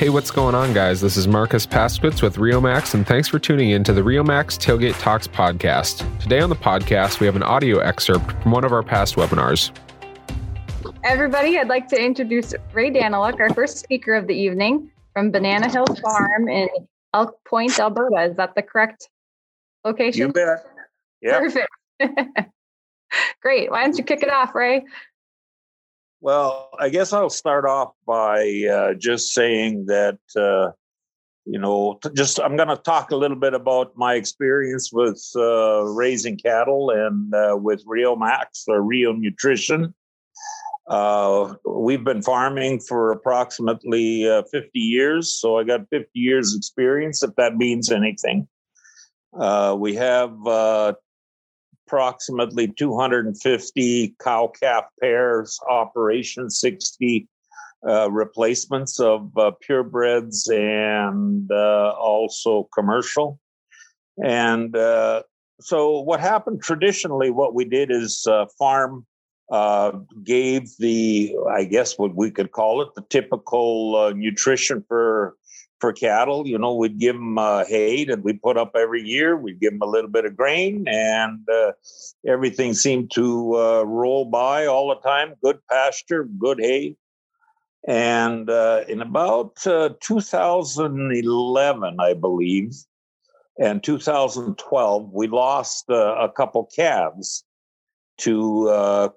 Hey, what's going on, guys? This is Marcus Paskowitz with Riomax, and thanks for tuning in to the Riomax Tailgate Talks podcast. Today on the podcast, we have an audio excerpt from one of our past webinars. Everybody, I'd like to introduce Ray Danyluk, our first speaker of the evening from Banana Hill Farm in Elk Point, Alberta. Is that the correct location? You bet. Yeah. Perfect. Great. Why don't you kick it off, Ray? Well, I guess I'll start off by uh, just saying that, uh, you know, just I'm going to talk a little bit about my experience with uh, raising cattle and uh, with Riomax or Rio Nutrition. Uh, we've been farming for approximately uh, 50 years, so I got 50 years experience, if that means anything. we have approximately 250 cow calf pairs operation, 60 uh, replacements of uh, purebreds and uh, also commercial. And uh, so, what happened traditionally, what we did is uh, farm uh, gave the, I guess what we could call it, the typical nutrition for for cattle. You know, we'd give them uh, hay that we put up every year. We'd give them a little bit of grain, and uh, everything seemed to uh, roll by all the time. Good pasture, good hay. And uh, in about uh, 2011, I believe, and 2012, we lost uh, a couple calves to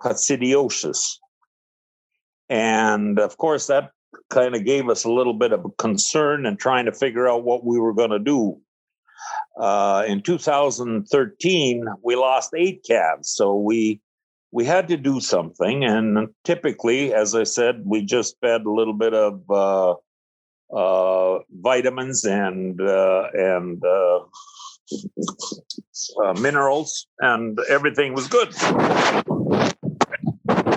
coccidiosis. And of course, that kind of gave us a little bit of concern and trying to figure out what we were going to do. Uh, in 2013, we lost eight calves, so we we had to do something. And typically, as I said, we just fed a little bit of uh, uh, vitamins and uh, and uh, uh, minerals, and everything was good.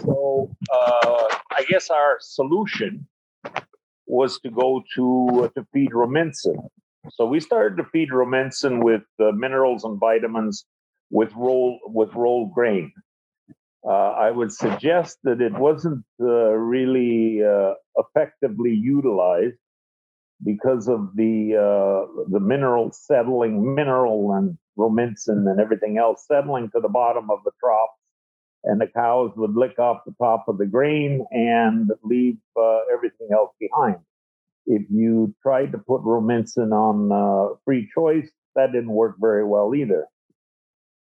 So I guess our solution was to go to uh, to feed Rumensin. So we started to feed Rumensin with uh, minerals and vitamins with roll with rolled grain. Uh, I would suggest that it wasn't uh, really uh, effectively utilized because of the uh, the mineral settling, mineral and Rumensin and everything else settling to the bottom of the trough and the cows would lick off the top of the grain and leave uh, everything else behind. If you tried to put Rumensin on uh, free choice, that didn't work very well either.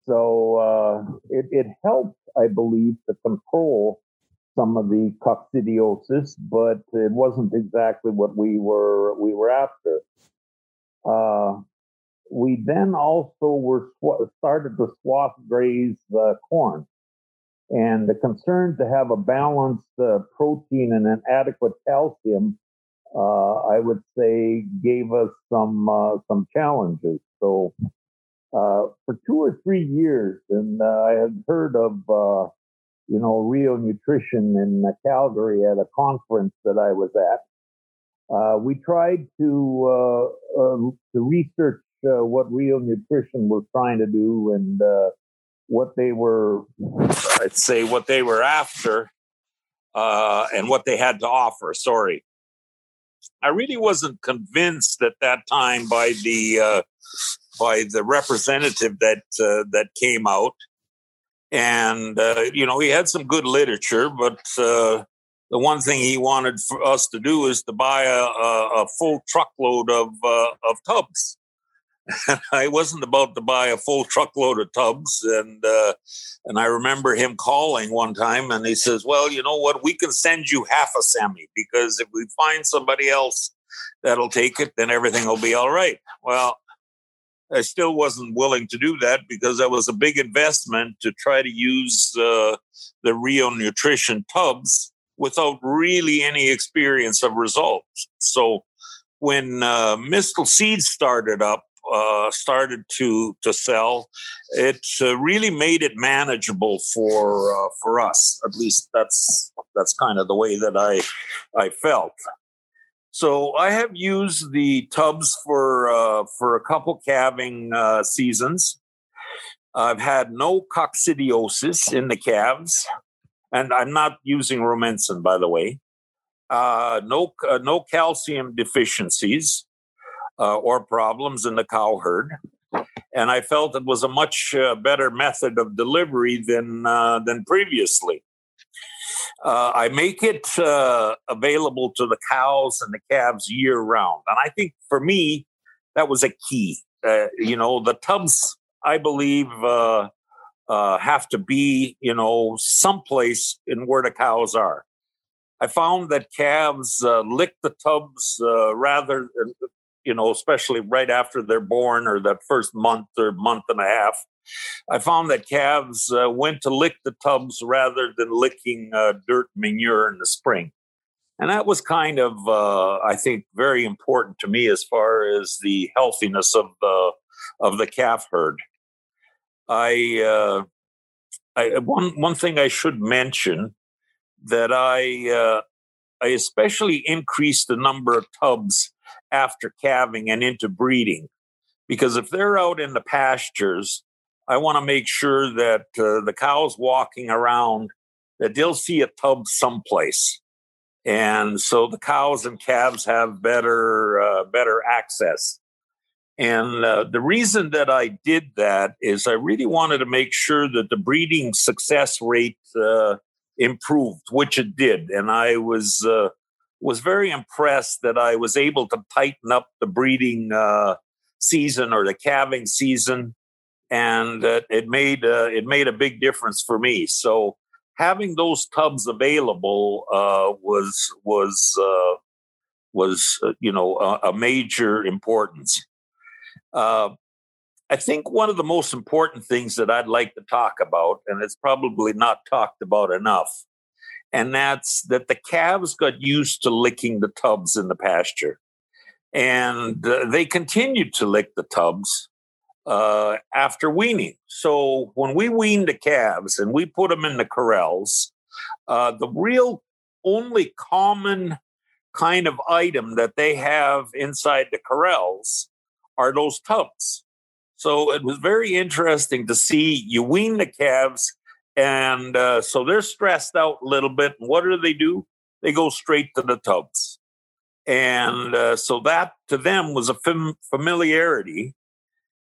So uh, it, it helped, I believe, to control some of the coccidiosis, but it wasn't exactly what we were we were after. Uh, we then also were sw- started to swath graze uh, corn. And the concern to have a balanced uh, protein and an adequate calcium, uh, I would say, gave us some uh, some challenges. So uh, for two or three years, and uh, I had heard of uh, you know Rio Nutrition in Calgary at a conference that I was at. we tried to to research what Rio Nutrition was trying to do and what they were, I'd say, what they were after uh, and what they had to offer. Sorry. I really wasn't convinced at that time by the uh, by the representative that uh, that came out, and uh, you know he had some good literature, but uh, the one thing he wanted for us to do is to buy a, a, a full truckload of uh, of tubs I wasn't about to buy a full truckload of tubs, and uh, and I remember him calling one time, and he says, "Well, you know what? We can send you half a semi because if we find somebody else that'll take it, then everything will be all right." Well, I still wasn't willing to do that because that was a big investment to try to use uh, the Rio Nutrition tubs without really any experience of results. So when uh, Mistel Seeds started up, uh, started to to sell, it uh, really made it manageable for uh, for us. At least that's that's kind of the way that I I felt. So I have used the tubs for uh, for a couple calving uh, seasons. I've had no coccidiosis in the calves, and I'm not using Rumensin, by the way. uh, no no calcium deficiencies uh, or problems in the cow herd, and I felt it was a much uh, better method of delivery than uh, than previously. Uh, I make it available to the cows and the calves year round, and I think for me that was a key. you know, the tubs I believe have to be you know someplace in where the cows are. I found that calves uh, lick the tubs uh, rather, you know, especially right after they're born or that first month or month and a half. I found that calves uh, went to lick the tubs rather than licking uh, dirt manure in the spring. And that was kind of, uh, I think, very important to me as far as the healthiness of the of the calf herd. I, uh, I one one thing I should mention that I uh, I especially increased the number of tubs after calving and into breeding, because if they're out in the pastures, I want to make sure that uh, the cows walking around that they'll see a tub someplace, and so the cows and calves have better uh, better access. And uh, the reason that I did that is I really wanted to make sure that the breeding success rate uh, improved, which it did, and I was uh, was very impressed that I was able to tighten up the breeding uh, season or the calving season, and uh, it made uh, it made a big difference for me. So having those tubs available uh, was was uh, was you know a, a, major importance. I think one of the most important things that I'd like to talk about, and it's probably not talked about enough, and that's that the calves got used to licking the tubs in the pasture. And uh, they continued to lick the tubs uh, after weaning. So when we weaned the calves and we put them in the corrals, uh, the real only common kind of item that they have inside the corrals are those tubs. So it was very interesting to see you wean the calves, and uh, so they're stressed out a little bit. What do they do? They go straight to the tubs, and uh, so that to them was a fam- familiarity.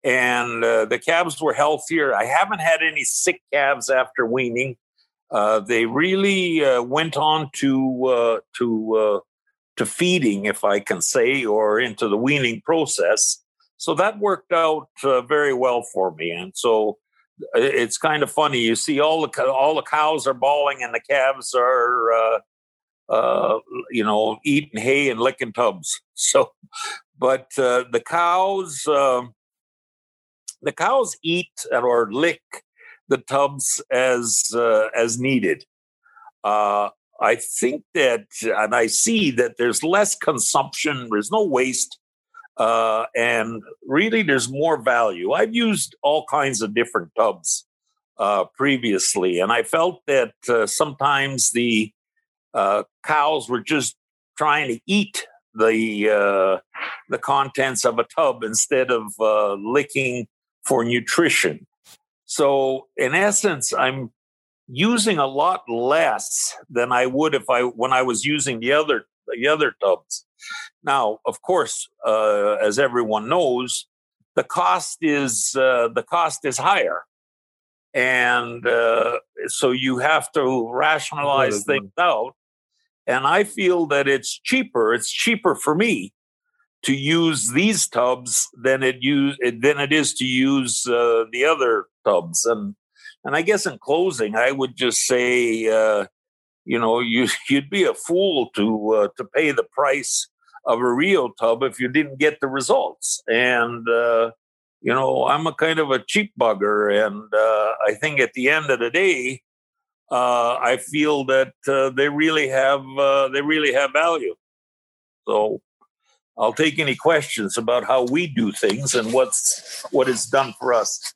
And uh, the calves were healthier. I haven't had any sick calves after weaning. Uh, they really uh, went on to uh, to to feeding, if I can say, or into the weaning process so that worked out very well for me. And so it's kind of funny. You see all the all the cows are bawling and the calves are uh, uh, you know eating hay and licking tubs. So, but uh, the cows um, the cows eat or lick the tubs as uh, as needed. Uh, I think that, and I see that there's less consumption. There's no waste uh, and really, there's more value. I've used all kinds of different tubs uh, previously, and I felt that uh, sometimes the uh, cows were just trying to eat the uh, the contents of a tub instead of licking for nutrition. So, in essence, I'm using a lot less than I would if I when I was using the other the other tubs. Now, of course, uh, as everyone knows, the cost is uh, the cost is higher, and uh, so you have to rationalize things out. And I feel that it's cheaper. It's cheaper for me to use these tubs than it use than it is to use uh, the other tubs. And and I guess in closing, I would just say, uh, you know, you you'd be a fool to uh, to pay the price of a Rio tub if you didn't get the results. And, uh, you know, I'm a kind of a cheap bugger. And uh, I think at the end of the day, uh, I feel that uh, they really have uh, they really have value. So I'll take any questions about how we do things and what's what is done for us.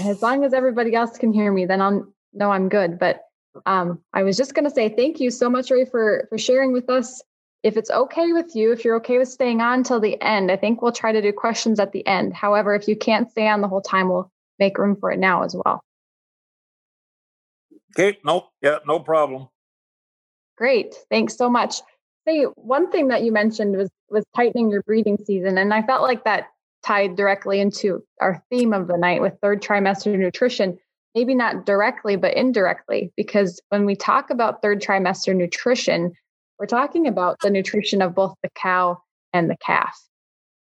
As long as everybody else can hear me, then I'll know I'm good. But um, I was just going to say thank you so much, Ray, for for sharing with us if it's okay with you, if you're okay with staying on till the end, I think we'll try to do questions at the end. However, if you can't stay on the whole time, we'll make room for it now as well. Okay, nope, yeah, no problem. Great. Thanks so much. say one thing that you mentioned was was tightening your breathing season, and I felt like that tied directly into our theme of the night with third trimester nutrition. Maybe not directly, but indirectly, because when we talk about third trimester nutrition, we're talking about the nutrition of both the cow and the calf.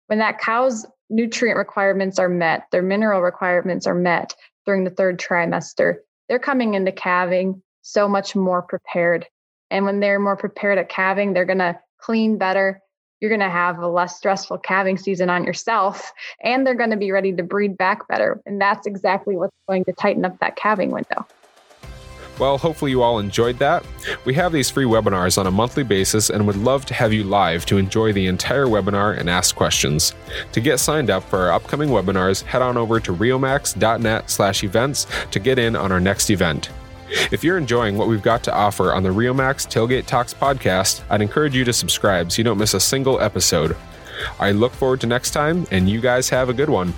When that cow's nutrient requirements are met, their mineral requirements are met during the third trimester, they're coming into calving so much more prepared. And when they're more prepared at calving, they're going to clean better. You're going to have a less stressful calving season on yourself, and they're going to be ready to breed back better. And that's exactly what's going to tighten up that calving window. Well, hopefully you all enjoyed that. We have these free webinars on a monthly basis and would love to have you live to enjoy the entire webinar and ask questions. To get signed up for our upcoming webinars, head on over to riomax.net slash events to get in on our next event. If you're enjoying what we've got to offer on the Riomax Tailgate Talks podcast, I'd encourage you to subscribe so you don't miss a single episode. I look forward to next time, and you guys have a good one.